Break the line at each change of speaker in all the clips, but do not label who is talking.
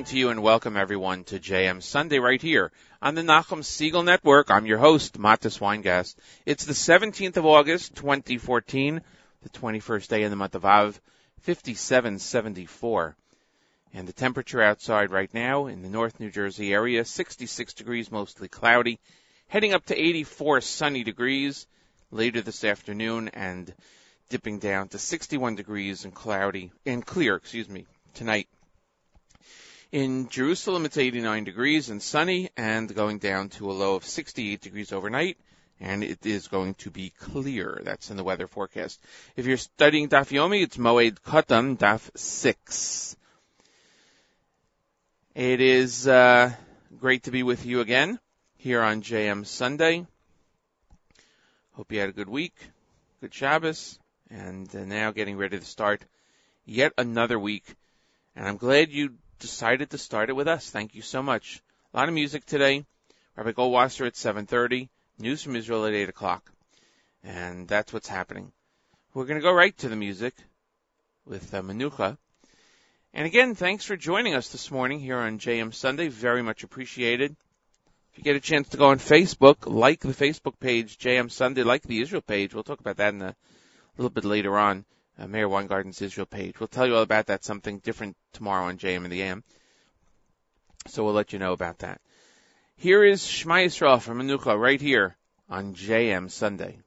Morning to you and welcome everyone to JM Sunday right here on the Nachum Segal Network. I'm your host, Matis Weingast. It's the 17th of August, 2014, the 21st day in the month of Av, 5774. And the temperature outside right now in the North New Jersey area, 66 degrees, mostly cloudy, heading up to 84 sunny degrees later this afternoon and dipping down to 61 degrees and cloudy and clear, excuse me, tonight. In Jerusalem, it's 89 degrees and sunny and going down to a low of 68 degrees overnight. And it is going to be clear. That's in the weather forecast. If you're studying Daf Yomi, it's Moed Katan, Daf 6. It is uh, great to be with you again here on JM Sunday. Hope you had a good week, good Shabbos, and uh, now getting ready to start yet another week. And I'm glad you decided to start it with us. Thank you so much. A lot of music today. Rabbi Goldwasser at 7.30. News from Israel at 8 o'clock. And that's what's happening. We're going to go right to the music with uh. And again, thanks for joining us this morning here on JM Sunday. Very much appreciated. If you get a chance to go on Facebook, like the Facebook page, JM Sunday, like the Israel page. We'll talk about that in a little bit later on uh, Meir Weingarten's Israel page. We'll tell you all about that, something different tomorrow on JM in the AM. So we'll let you know about that. Here is Shema Yisrael from Manucha right here on JM Sunday.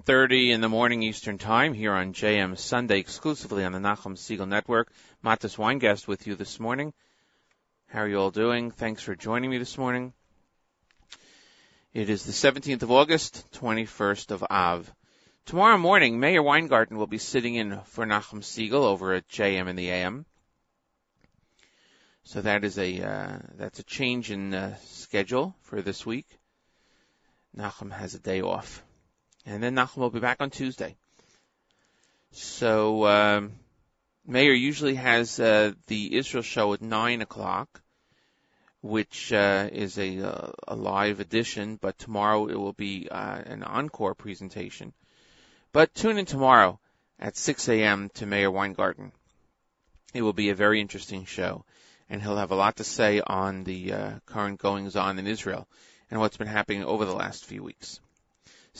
7.30 in the morning Eastern Time here on JM Sunday exclusively on the Nachum Segal Network. Matis Weingast with you this morning. How are you all doing? Thanks for joining me this morning. It is the 17th of August, 21st of Av. Tomorrow morning, Mayor Weingarten will be sitting in for Nachum Segal over at JM in the AM. So that is a uh, that's a change in uh, schedule for this week. Nachum has a day off, and then Nachum will be back on Tuesday. So um, Mayor usually has uh, the Israel show at nine o'clock, which uh, is a, uh, a live edition. But tomorrow it will be uh, an encore presentation. But tune in tomorrow at 6 a.m. to Mayor Weingarten. It will be a very interesting show, and he'll have a lot to say on the uh, current goings on in Israel and what's been happening over the last few weeks.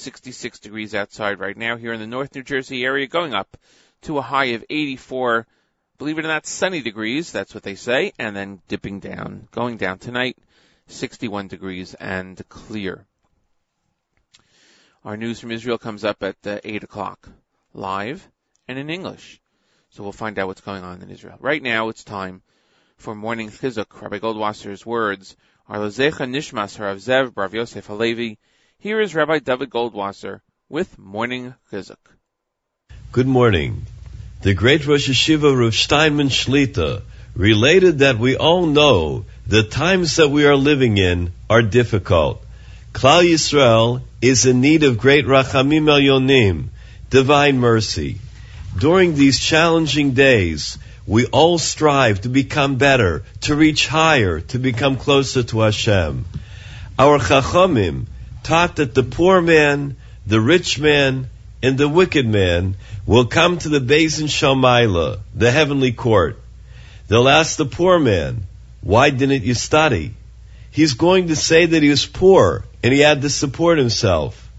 66 degrees outside right now here in the North New Jersey area, going up to a high of 84, believe it or not, sunny degrees, that's what they say, and then dipping down, going down tonight, 61 degrees and clear. Our news from Israel comes up at uh, 8 o'clock, live and in English. So we'll find out what's going on in Israel. Right now, it's time for Morning Chizuk, Rabbi Goldwasser's words, are Lezecha Nishmas Harav Zev Brav Yosef Halevi. Here is Rabbi David Goldwasser with Morning Chizuk.
Good morning. The great Rosh Yeshiva Rav Steinman Shlita related that we all know the times that we are living in are difficult. Klal Yisrael is in need of great Rachamim Elyonim, divine mercy. During these challenging days, we all strive to become better, to reach higher, to become closer to Hashem. Our Chachamim taught that the poor man, the rich man, and the wicked man will come to the Beis in Shamaila, the heavenly court. They'll ask the poor man, why didn't you study? He's going to say that he was poor and he had to support himself.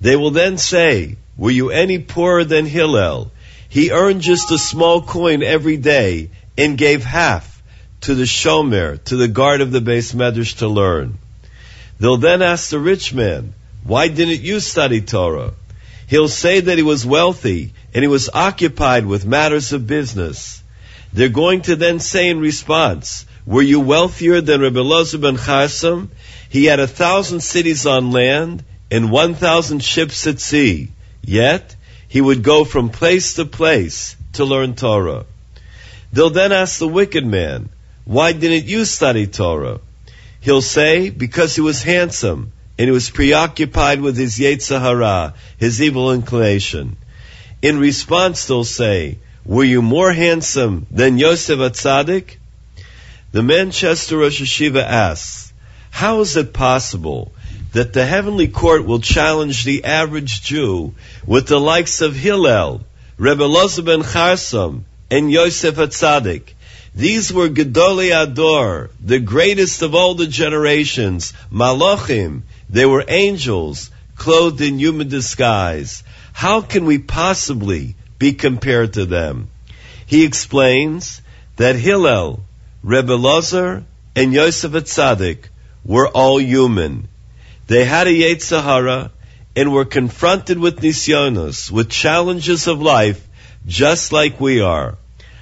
They will then say, were you any poorer than Hillel? He earned just a small coin every day and gave half to the shomer, to the guard of the beis medrash to learn. They'll then ask the rich man, why didn't you study Torah? He'll say that he was wealthy and he was occupied with matters of business. They're going to then say in response, were you wealthier than Rebbe Elazar ben Charsam? He had a thousand cities on land and one thousand ships at sea. Yet, he would go from place to place to learn Torah. They'll then ask the wicked man, why didn't you study Torah? He'll say, because he was handsome and he was preoccupied with his Yetzer Hara, his evil inclination. In response, they'll say, were you more handsome than Yosef Atzadik? The Manchester Rosh Yeshiva asks, how is it possible that the heavenly court will challenge the average Jew with the likes of Hillel, Rebbe Elazar ben Charsam, and Yosef Atzadik. These were Gedolei Ador, the greatest of all the generations, Malachim. They were angels, clothed in human disguise. How can we possibly be compared to them? He explains that Hillel, Rebbe Elazar, and Yosef Atzadik were all human. They had a Yetzer Hara and were confronted with nisyonos, with challenges of life, just like we are.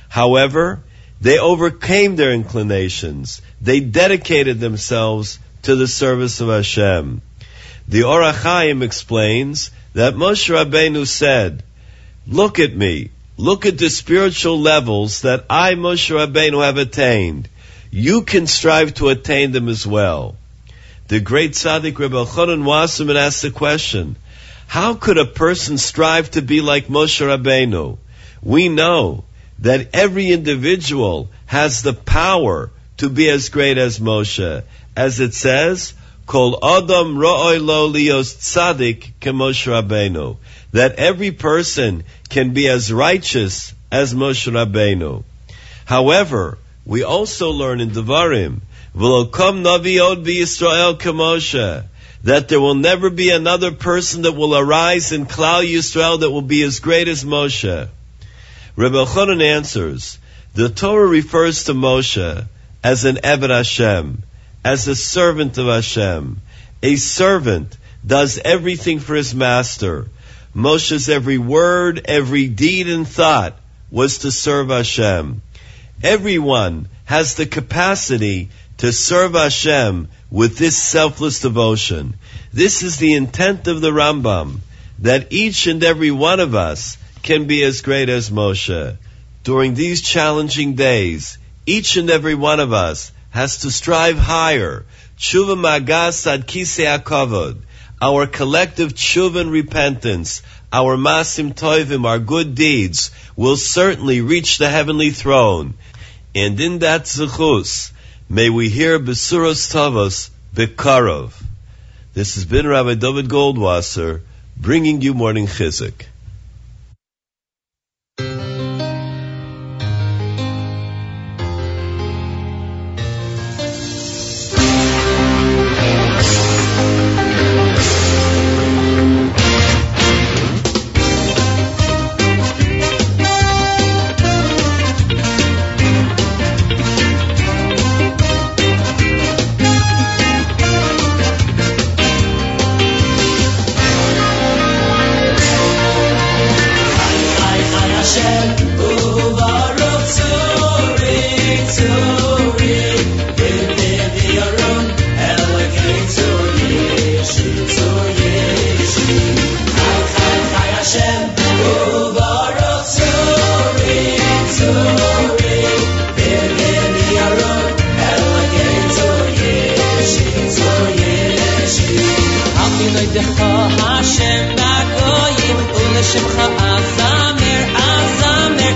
However, they overcame their inclinations. They dedicated themselves to the service of Hashem. The Ohr HaChaim explains that Moshe Rabbeinu said, look at me, look at the spiritual levels that I, Moshe Rabbeinu, have attained. You can strive to attain them as well. The great tzaddik Rebbe Elchanan Wasserman asked the question, how could a person strive to be like Moshe Rabbeinu? We know that every individual has the power to be as great as Moshe. As it says, Kol Adam Ro'oi Lios Tzaddik Moshe Rabbeinu. That every person can be as righteous as Moshe Rabbeinu. However, we also learn in Devarim V'lokom naviot Yisrael kemoshe. That there will never be another person that will arise in Klal Yisrael that will be as great as Moshe. Rebbe Elchanan answers, the Torah refers to Moshe as an Eved Hashem, as a servant of Hashem. A servant does everything for his master. Moshe's every word, every deed and thought was to serve Hashem. Everyone has the capacity to serve Hashem with this selfless devotion. This is the intent of the Rambam, that each and every one of us can be as great as Moshe. During these challenging days, each and every one of us has to strive higher. Tshuva magas ad kisei. Our collective tshuva and repentance, our masim toivim, our good deeds, will certainly reach the heavenly throne. And in that zechus, may we hear besuros tavos bekarov. This has been Rabbi David Goldwasser bringing you morning
Azamer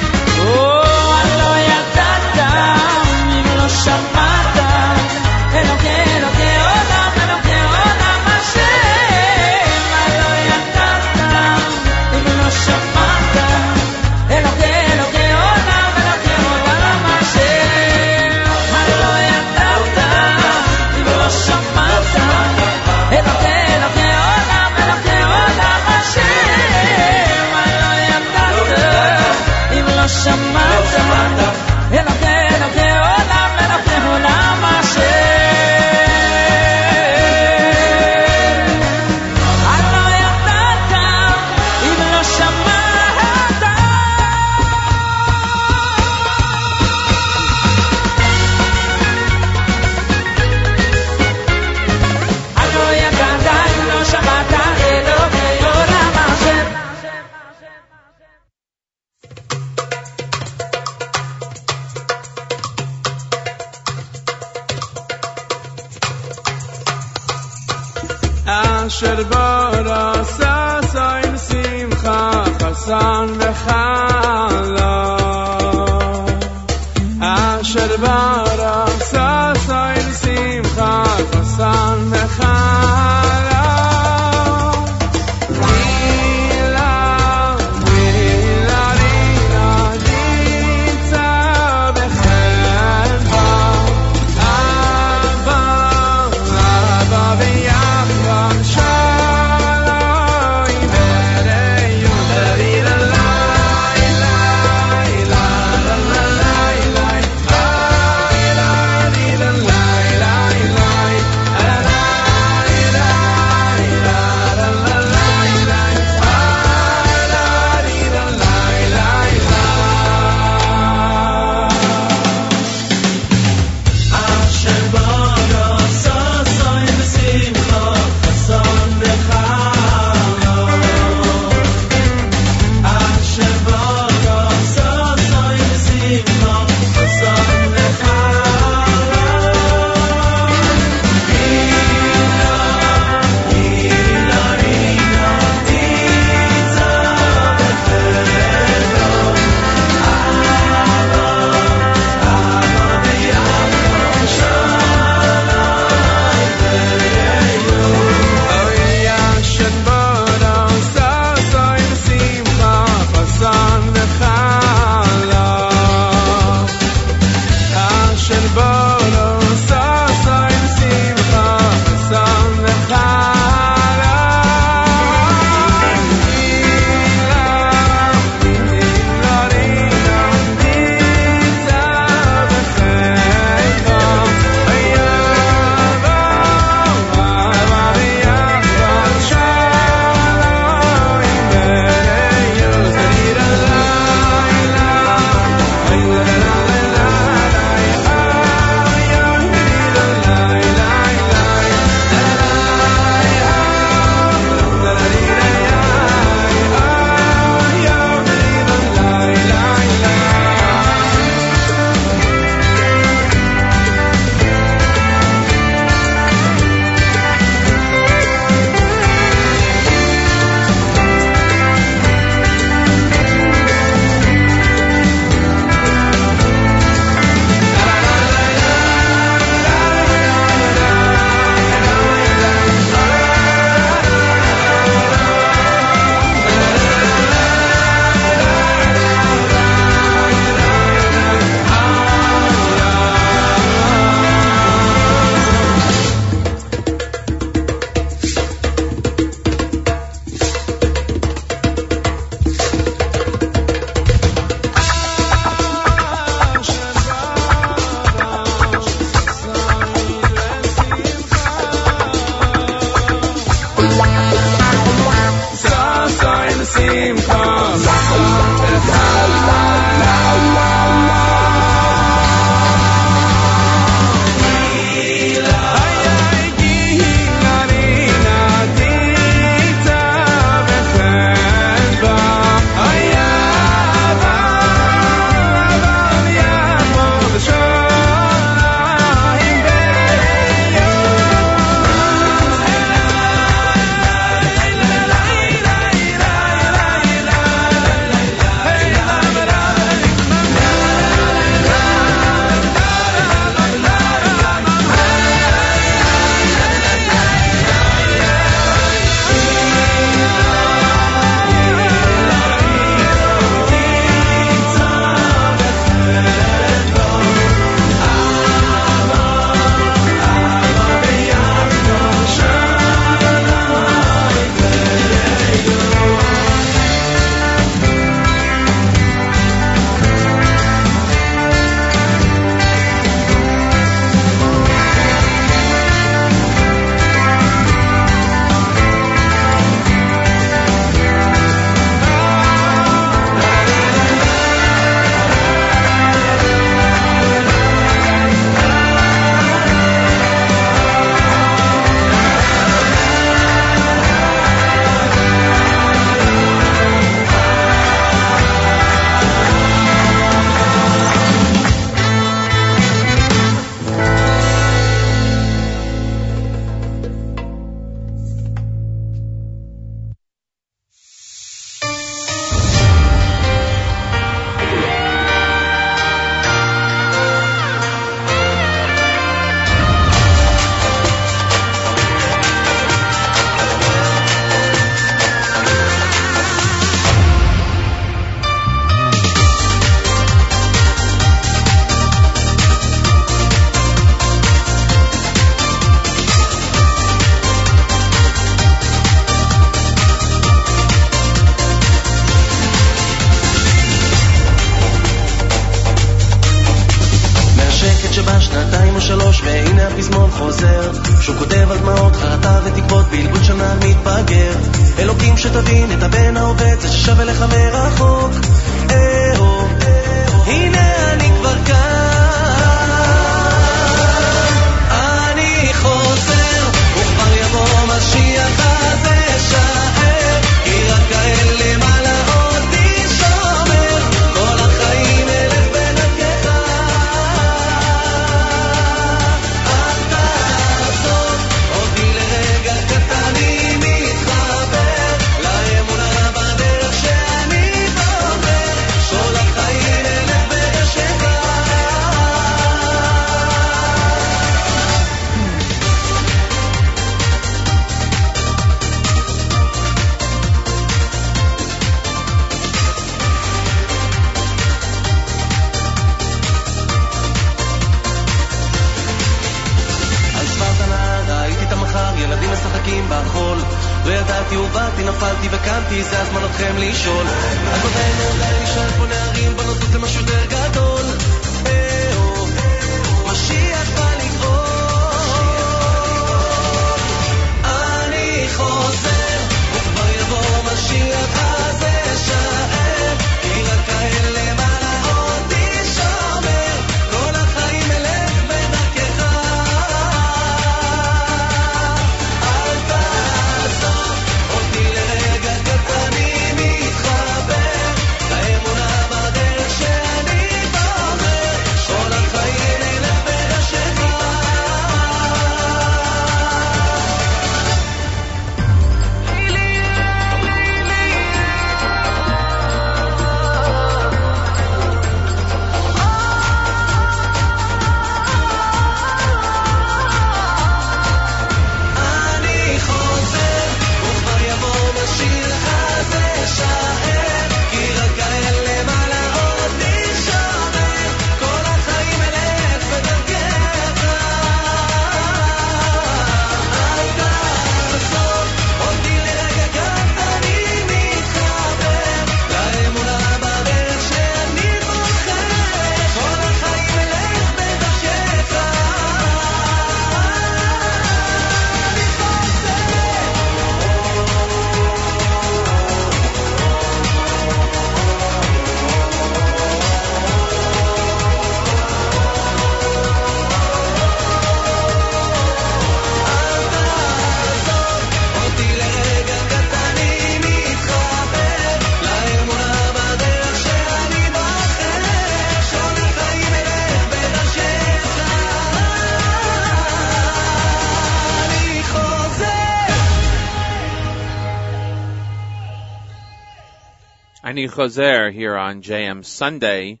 Ani Choser here on JM Sunday.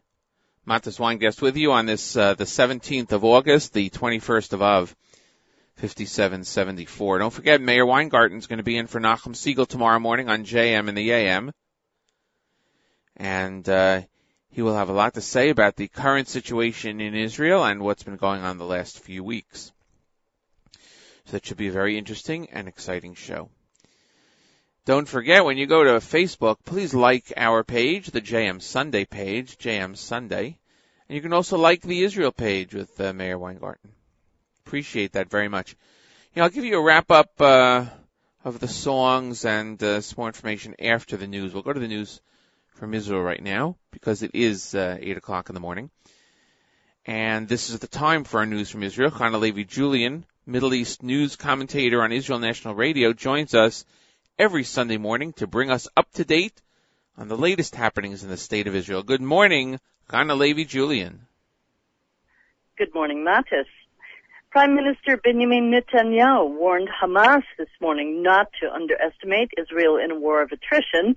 Mattis Weingast with you on this, uh, the 17th of August, the 21st of Av, 5774. Don't forget, Meir Weingarten's going to be in for Nachum Segal tomorrow morning on JM in the AM. And, uh, he will have a lot to say about the current situation in Israel and what's been going on the last few weeks. So that should be a very interesting and exciting show. Don't forget when you go to Facebook, please like our page, the JM Sunday page, JM Sunday. And you can also like the Israel page with uh, Meir Weingarten. Appreciate that very much. You know, I'll give you a wrap up uh, of the songs and uh, some more information after the news. We'll go to the news from Israel right now because it is uh, 8 o'clock in the morning. And this is the time for our news from Israel. Levi Julian, Middle East news commentator on Israel National Radio, joins us every Sunday morning to bring us up to date on the latest happenings in the state of Israel. Good morning, Chana Levi Julian.
Good morning, Mattis. Prime Minister Benjamin Netanyahu warned Hamas this morning not to underestimate Israel in a war of attrition.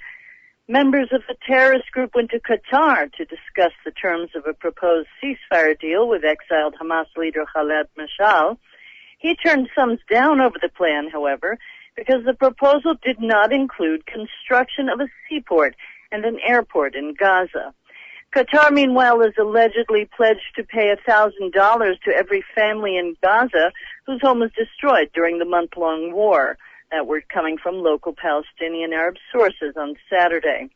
Members of the terrorist group went to Qatar to discuss the terms of a proposed ceasefire deal with exiled Hamas leader Khaled Mashal. He turned thumbs down over the plan, however, because the proposal did not include construction of a seaport and an airport in Gaza. Qatar, meanwhile, is allegedly pledged to pay $1,000 to every family in Gaza whose home was destroyed during the month-long war. That word coming from local Palestinian Arab sources on Saturday.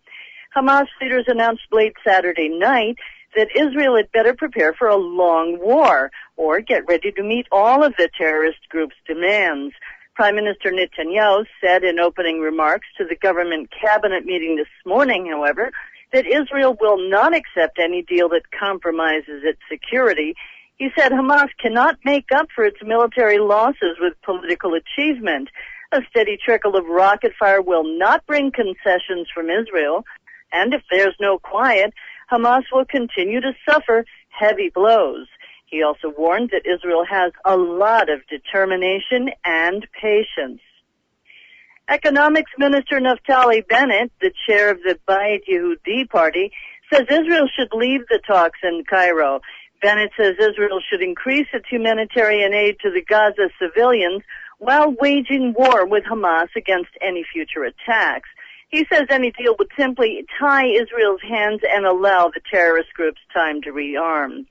Hamas leaders announced late Saturday night that Israel had better prepare for a long war or get ready to meet all of the terrorist group's demands. Prime Minister Netanyahu said in opening remarks to the government cabinet meeting this morning, however, that Israel will not accept any deal that compromises its security. He said Hamas cannot make up for its military losses with political achievement. A steady trickle of rocket fire will not bring concessions from Israel. And if there's no quiet, Hamas will continue to suffer heavy blows. He also warned that Israel has a lot of determination and patience. Economics Minister Naftali Bennett, the chair of the Bayit Yehudi party, says Israel should leave the talks in Cairo. Bennett says Israel should increase its humanitarian aid to the Gaza civilians while waging war with Hamas against any future attacks. He says any deal would simply tie Israel's hands and allow the terrorist groups time to rearm.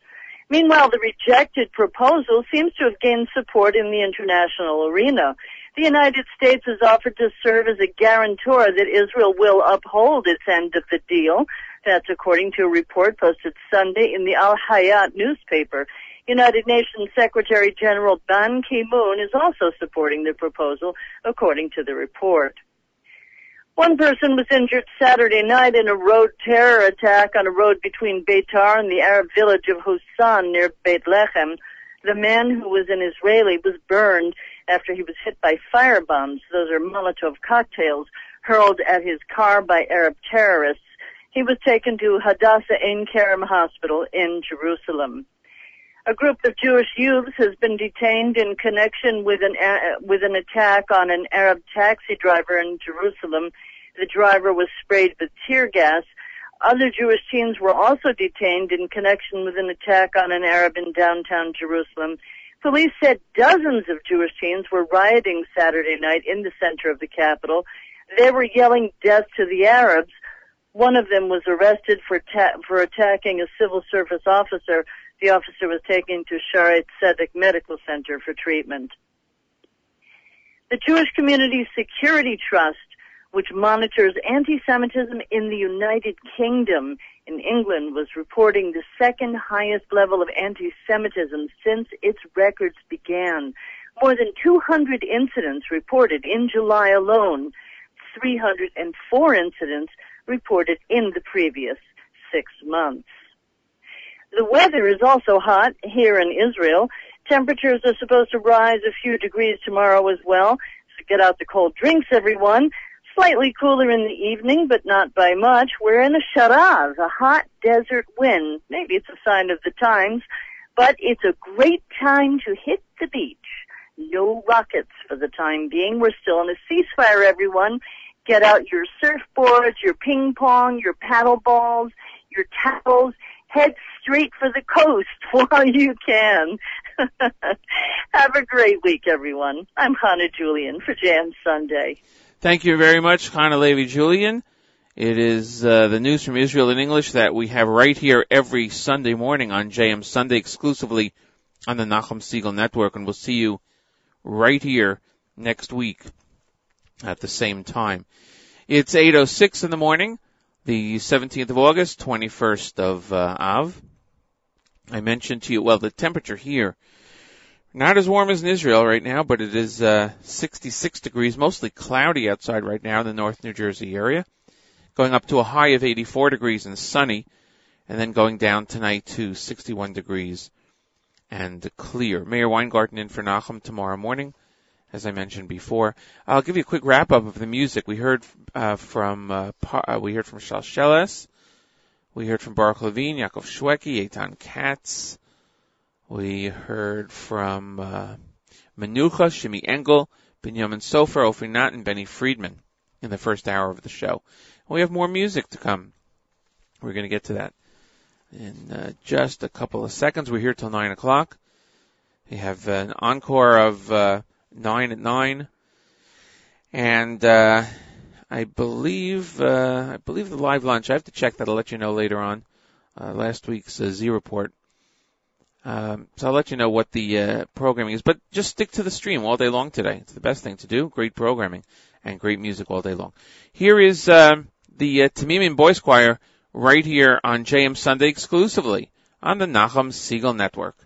Meanwhile, the rejected proposal seems to have gained support in the international arena. The United States has offered to serve as a guarantor that Israel will uphold its end of the deal. That's according to a report posted Sunday in the Al Hayat newspaper. United Nations Secretary General Ban Ki-moon is also supporting the proposal, according to the report. One person was injured Saturday night in a road terror attack on a road between Beitar and the Arab village of Hussan near Beit Lechem. The man who was an Israeli was burned after he was hit by fire bombs. Those are Molotov cocktails hurled at his car by Arab terrorists. He was taken to Hadassah Ein Kerem Hospital in Jerusalem. A group of Jewish youths has been detained in connection with an uh, with an attack on an Arab taxi driver in Jerusalem. The driver was sprayed with tear gas. Other Jewish teens were also detained in connection with an attack on an Arab in downtown Jerusalem. Police said dozens of Jewish teens were rioting Saturday night in the center of the capital. They were yelling death to the Arabs. One of them was arrested for ta- for attacking a civil service officer. The officer was taken to Shaare Tzedek Medical Center for treatment. The Jewish Community Security Trust, which monitors anti-Semitism in the United Kingdom in England, was reporting the second highest level of anti-Semitism since its records began. More than 200 incidents reported in July alone, 304 incidents reported in the previous six months. The weather is also hot here in Israel. Temperatures are supposed to rise a few degrees tomorrow as well. So get out the cold drinks, everyone. Slightly cooler in the evening, but not by much. We're in a sharav, a hot desert wind. Maybe it's a sign of the times, but it's a great time to hit the beach. No rockets for the time being. We're still in a ceasefire, everyone. Get out your surfboards, your ping pong, your paddle balls, your towels. Head straight for the coast while you can. Have a great week, everyone. I'm Hana Julian for JM Sunday.
Thank you very much, Hana Levi Julian. It is uh, the news from Israel in English that we have right here every Sunday morning on JM Sunday exclusively on the Nachum Segal Network, and we'll see you right here next week at the same time. It's 8.06 in the morning, the 17th of August, 21st of uh, Av. I mentioned to you, well, the temperature here, not as warm as in Israel right now, but it is uh, 66 degrees, mostly cloudy outside right now in the North New Jersey area, going up to a high of 84 degrees and sunny, and then going down tonight to 61 degrees and clear. Meir Weingarten in for Nachum tomorrow morning, as I mentioned before. I'll give you a quick wrap up of the music. We heard uh, from uh, pa- uh, we heard from Shalsheles, we heard from Baruch Levine, Yaakov Shweki, Eitan Katz. We heard from uh, Menucha, Shimi Engel, Benjamin Sofer, Ophir Nat, and Benny Friedman in the first hour of the show. We have more music to come. We're going to get to that in uh, just a couple of seconds. We're here till 9 o'clock. We have an encore of uh, 9 at 9. And uh, I believe uh, I believe the live lunch. I have to check that. I'll let you know later on. Uh, last week's uh, Z report. Um, so I'll let you know what the uh, programming is. But just stick to the stream all day long today. It's the best thing to do. Great programming and great music all day long. Here is uh, the uh, Tamimian Boys Choir
right here on JM Sunday exclusively on the Nachum Segal Network.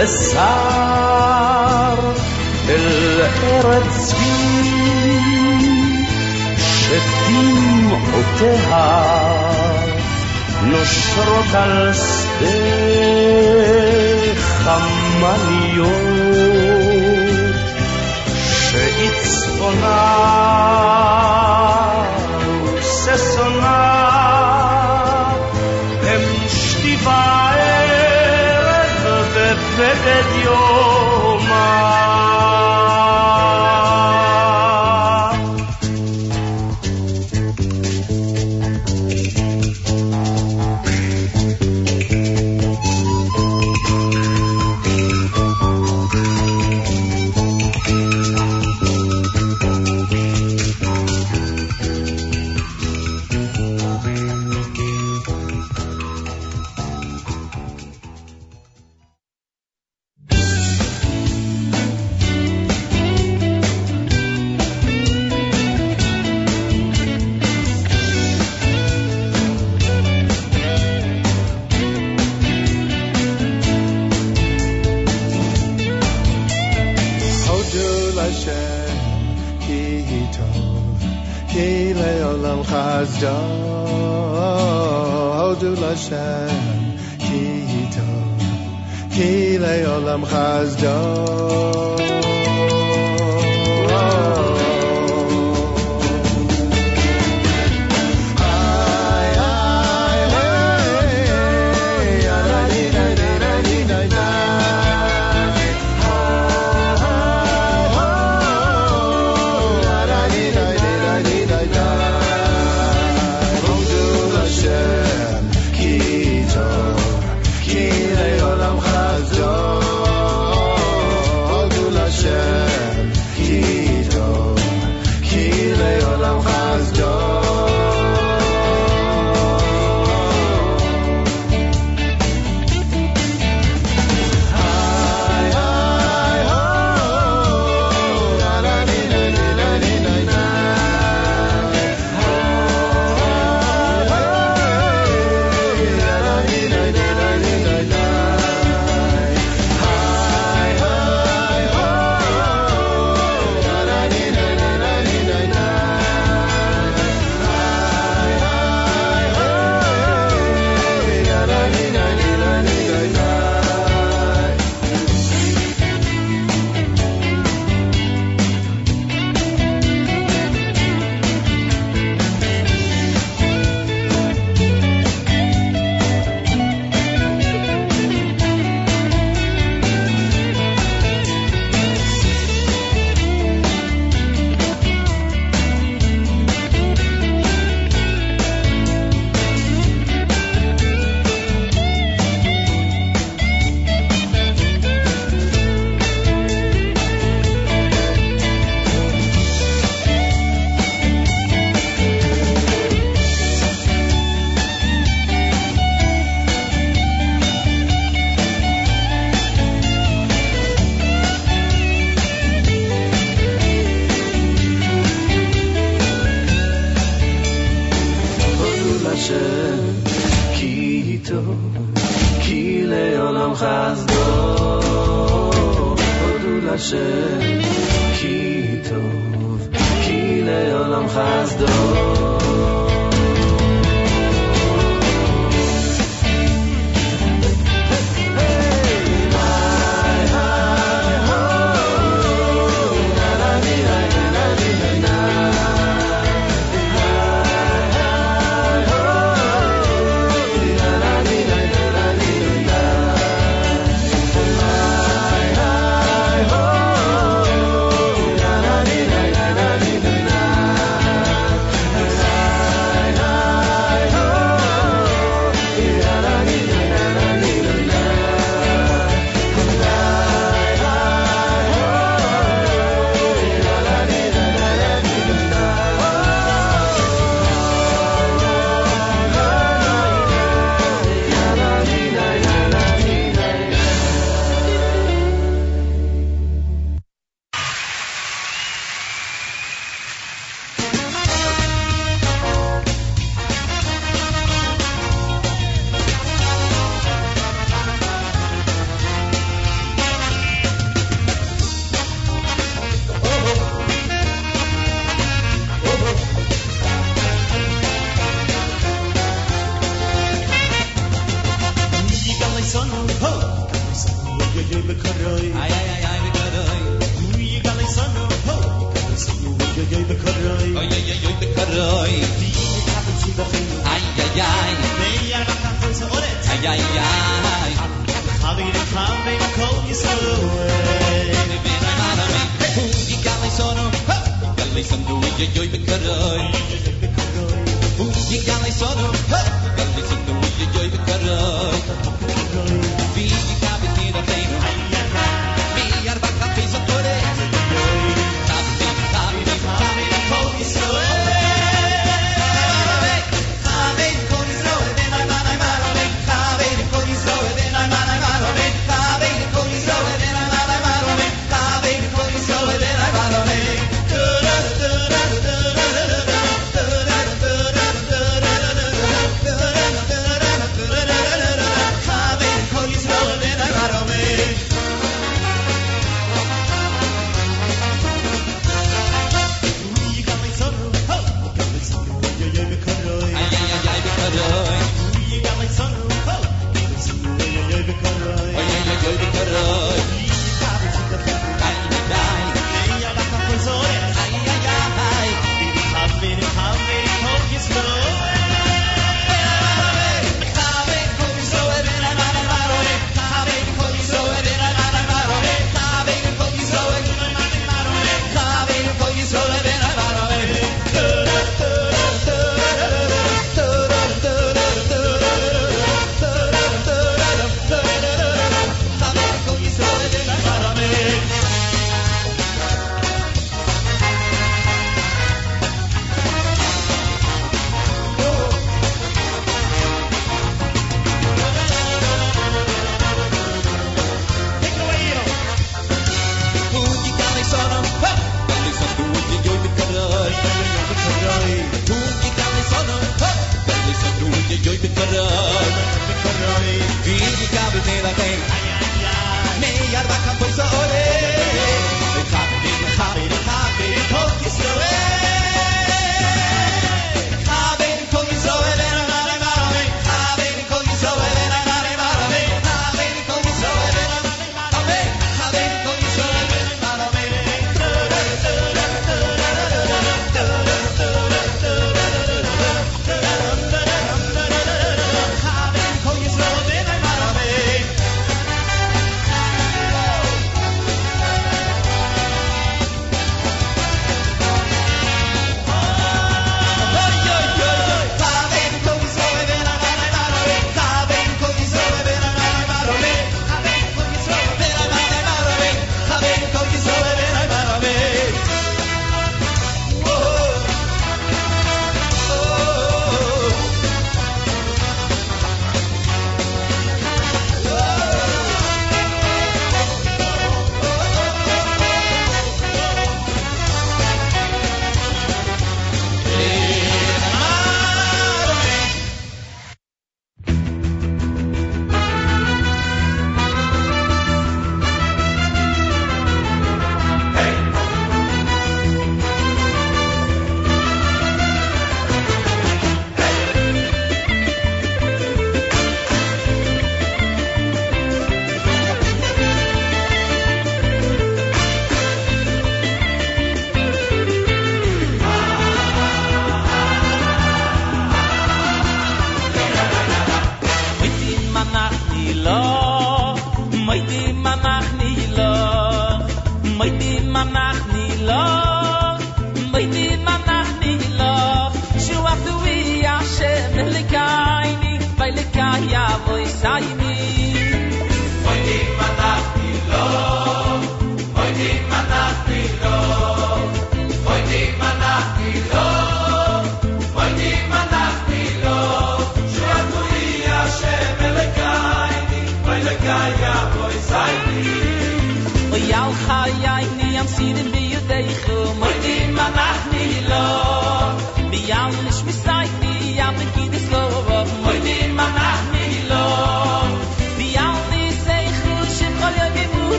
للسعر القرد شفتين قطها נושרות על שדה חמליות שעיצבונה וששונה
que te dio.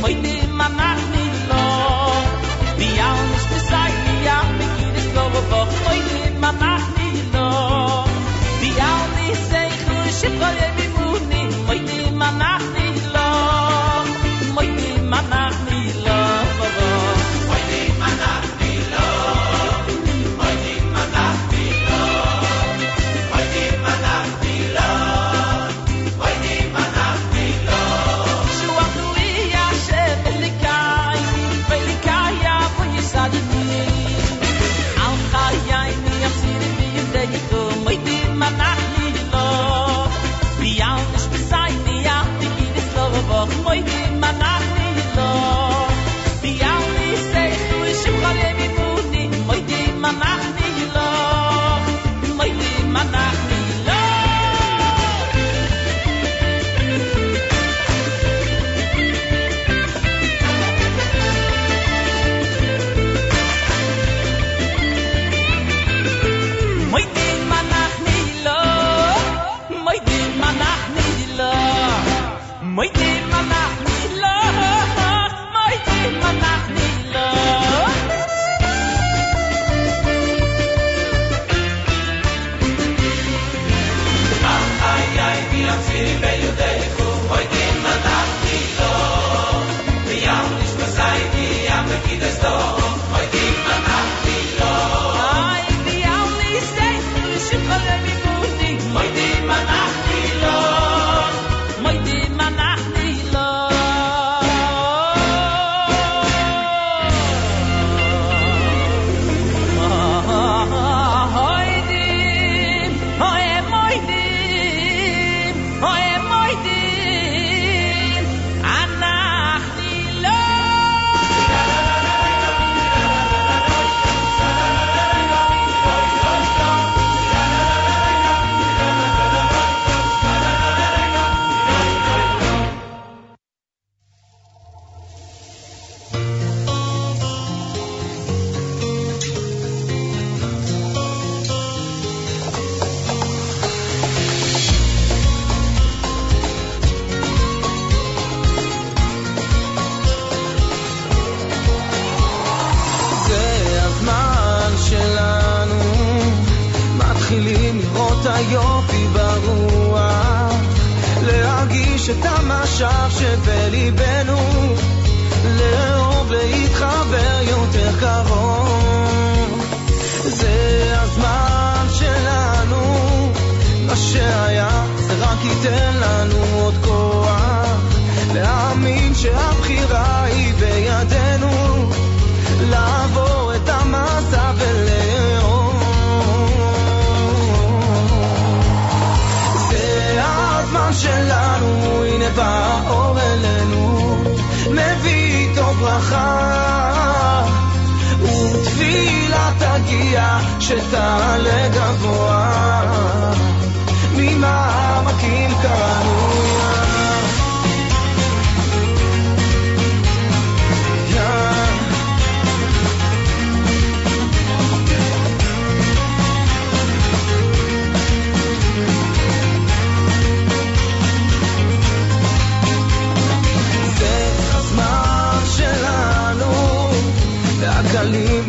my name.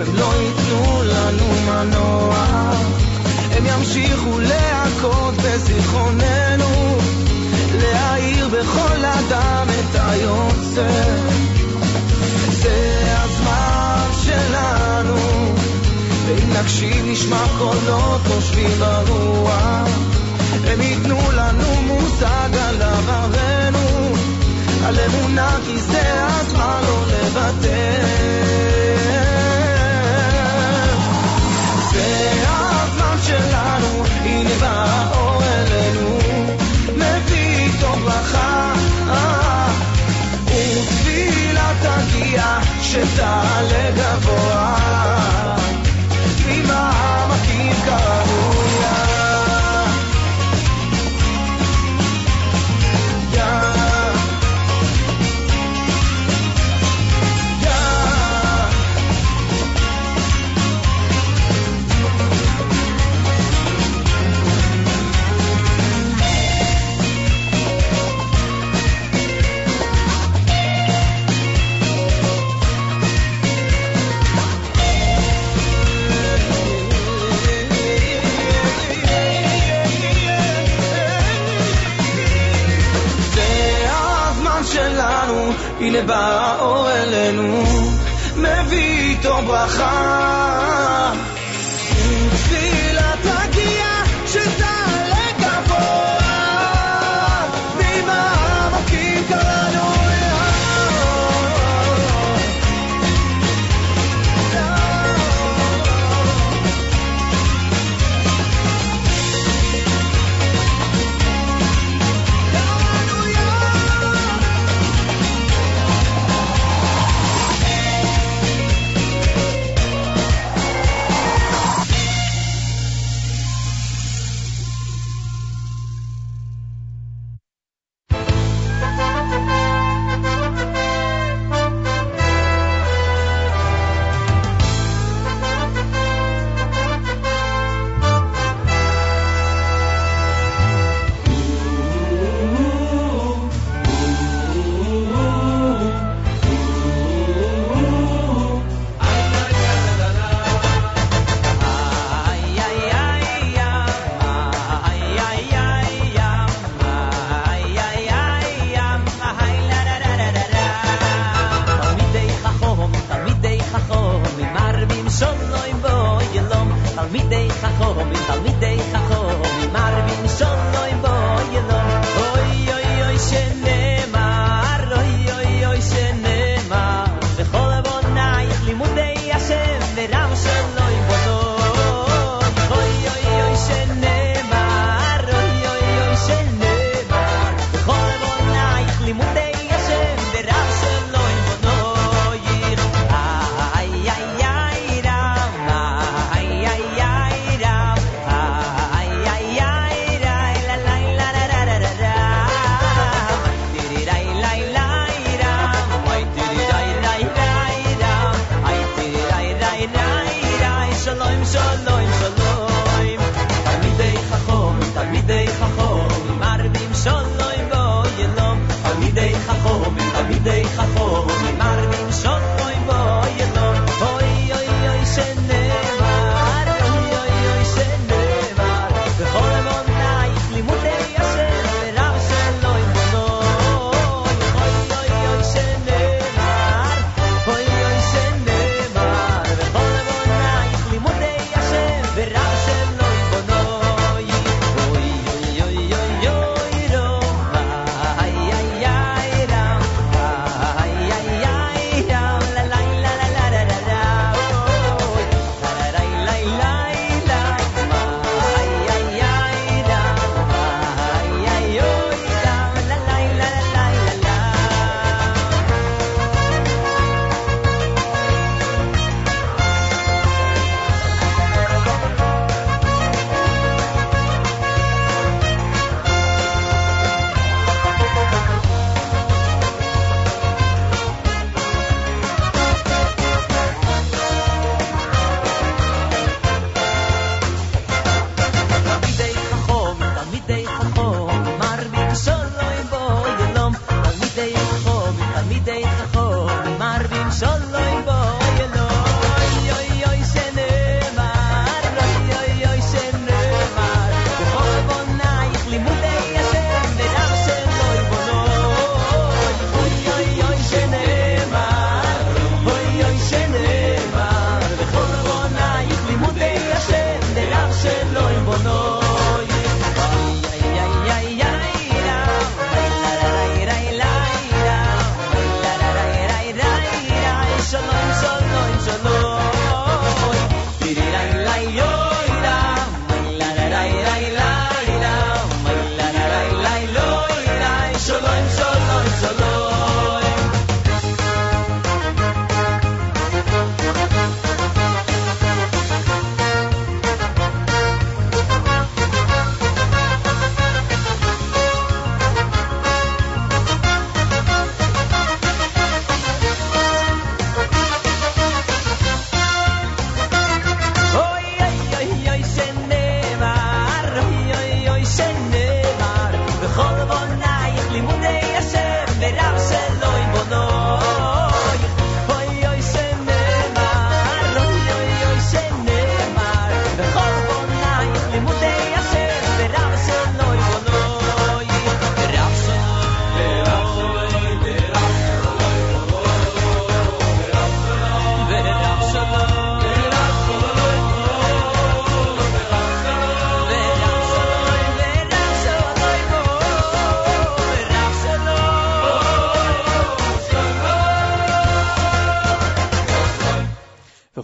הם לא ייתנו לנו
מנוח, הם ימשיכו להכות בזיכרוננו, להאיר בכל אדם את היוצר. זה הזמן שלנו, ואם נקשיב נשמע קולות חושבים ברוח, הם ייתנו לנו מושג על עברנו, על אמונה כי זה הזמן. לא שתעלה גבוה,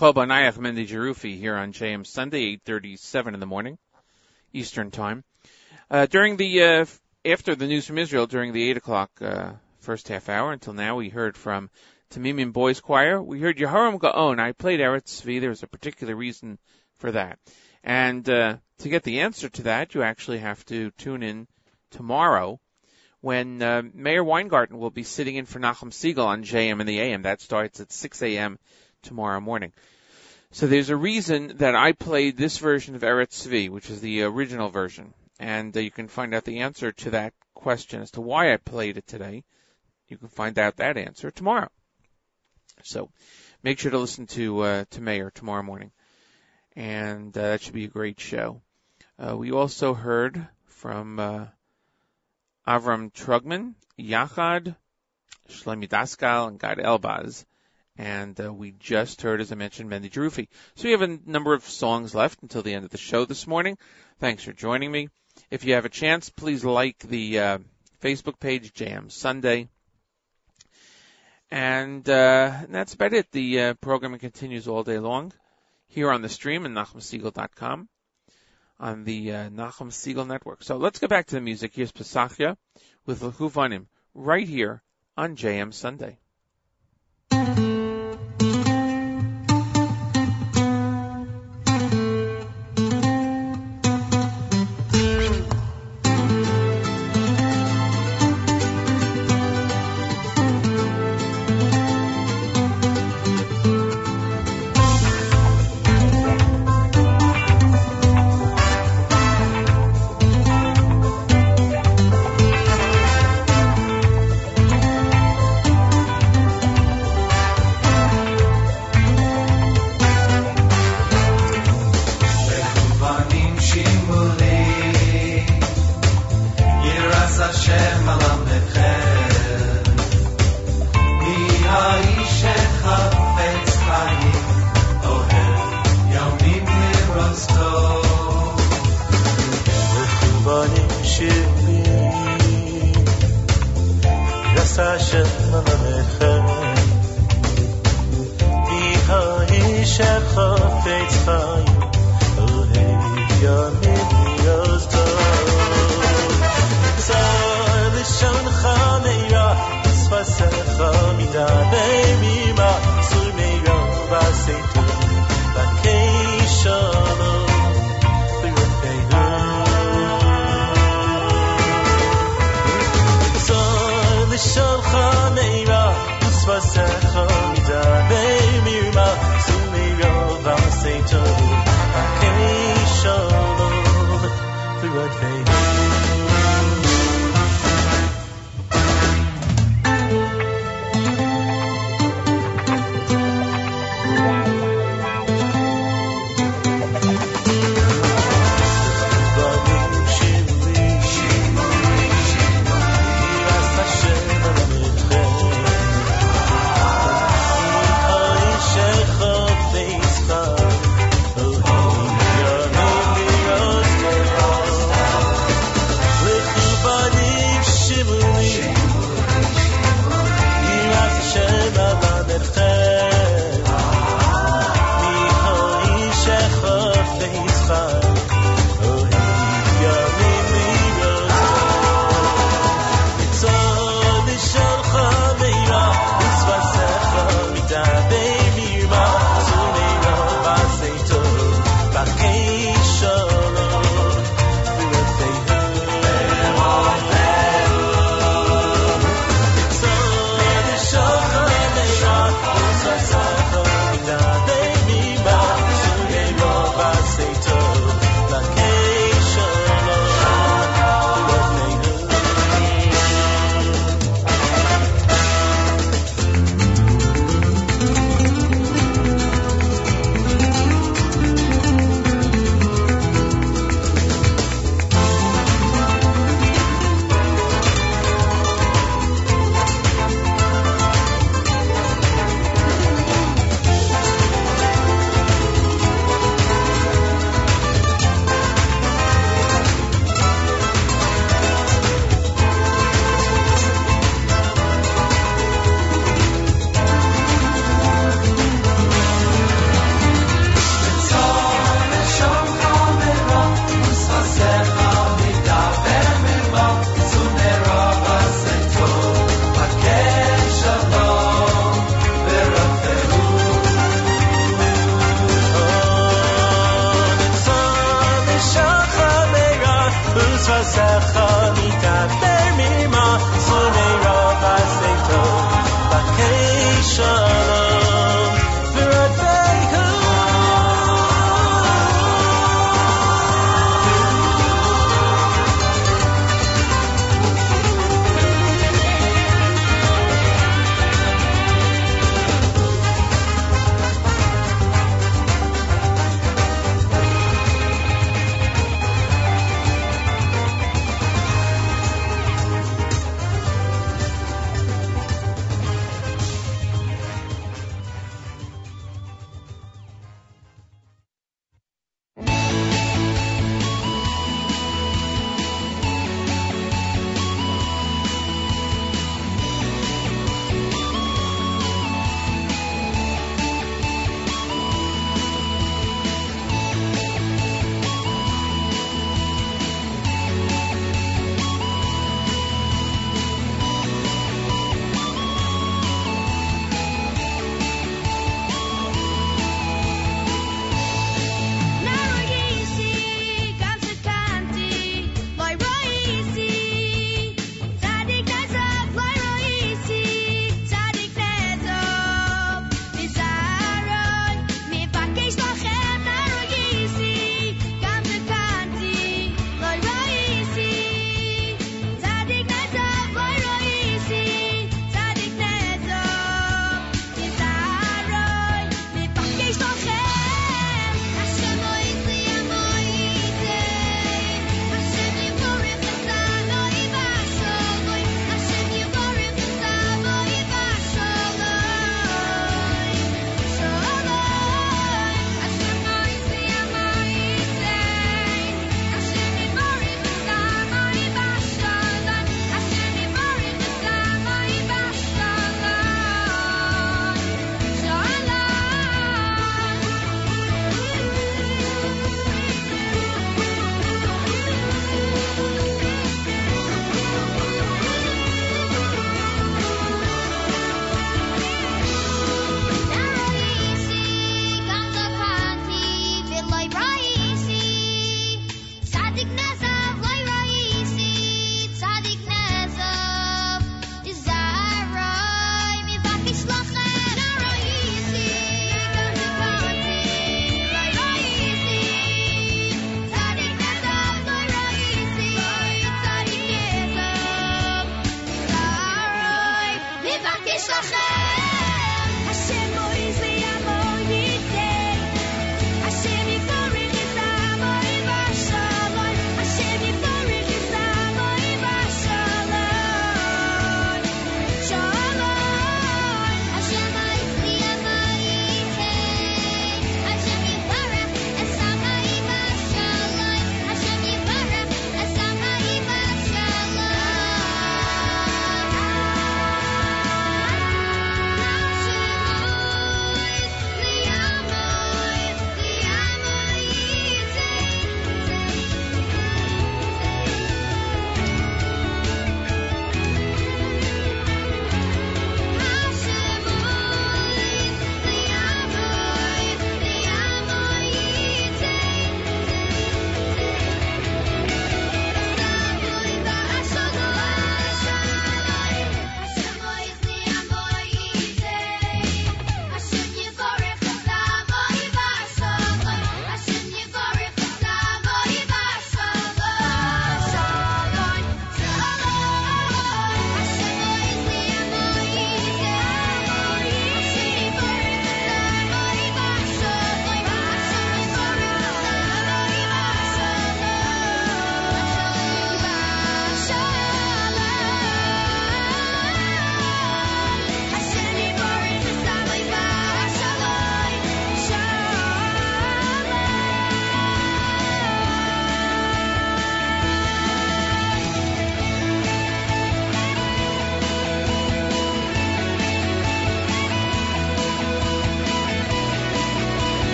V'chol Banayach Mendy Jerufi here on JM Sunday, 8:37 in the morning, Eastern Time. Uh, during the uh, after the news from Israel, during the eight o'clock uh, first half hour until now, we heard from Tamimian Boys Choir. We heard Yehoram Gaon. I played Eretz Tzvi. There was a particular reason for that, and uh, to get the answer to that, you actually have to tune in tomorrow when uh, Meir Weingarten will be sitting in for Nachum Segal on JM in the AM. That starts at 6 a.m. tomorrow morning. So there's a reason that I played this version of Eretz Tzvi, which is the original version, and uh, you can find out the answer to that question as to why I played it today. You can find out that answer tomorrow. So make sure to listen to uh, to Meir tomorrow morning, and uh, that should be a great show. Uh, we also heard from uh, Avram Trugman, Yachad, Shlomi Daskal, and Gad Elbaz. And uh, we just heard, as I mentioned, Mendy Jerufi. So we have a number of songs left until the end of the show this morning. Thanks for joining me. If you have a chance, please like the uh, Facebook page, JM Sunday. And, uh, and that's about it. The uh, programming continues all day long here on the stream at NachumSegal.com on the uh, Nachum Segal Network. So let's get back to the music. Here's Pesachia with Lehuvanim right here on JM Sunday.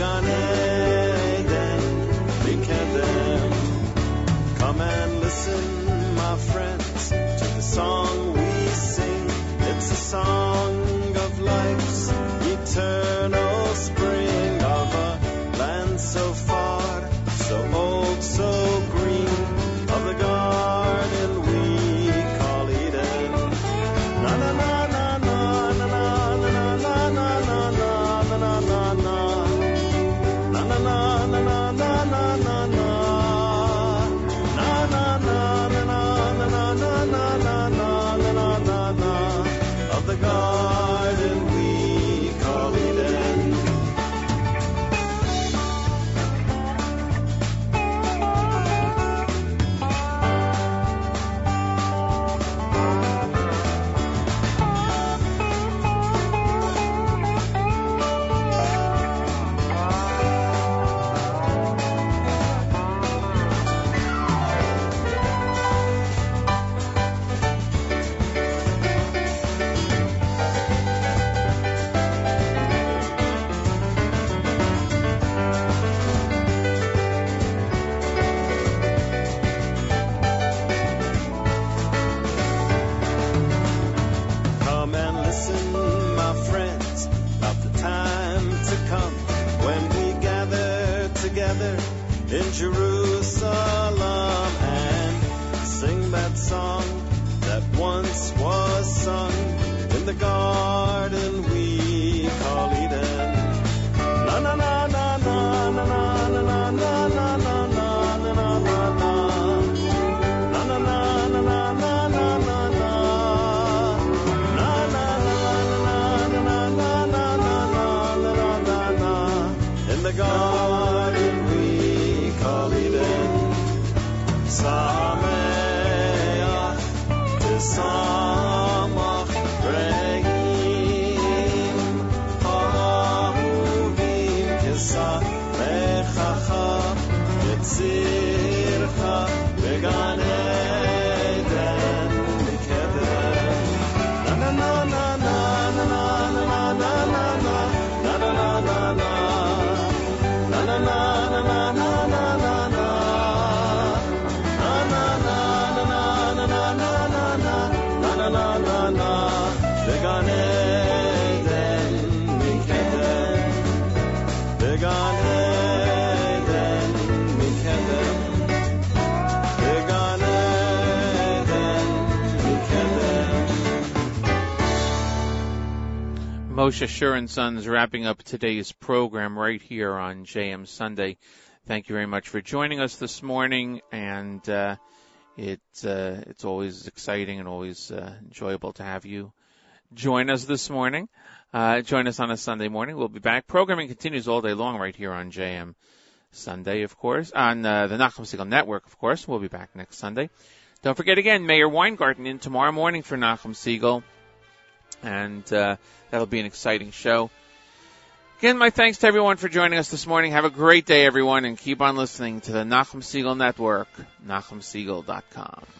gonna
Moshe Shur and Sons wrapping up today's program right here on JM Sunday. Thank you very much for joining us this morning, and uh, it uh, it's always exciting and always uh, enjoyable to have you join us this morning. Uh, join us on a Sunday morning. We'll be back. Programming continues all day long right here on JM Sunday, of course, on uh, the Nachum Segal Network, of course. We'll be back next Sunday. Don't forget again, Meir Weingarten in tomorrow morning for Nachum Segal, and uh, that'll be an exciting show. Again, my thanks to everyone for joining us this morning. Have a great day, everyone, and keep on listening to the Nachum Segal Network, NachumSegal.com.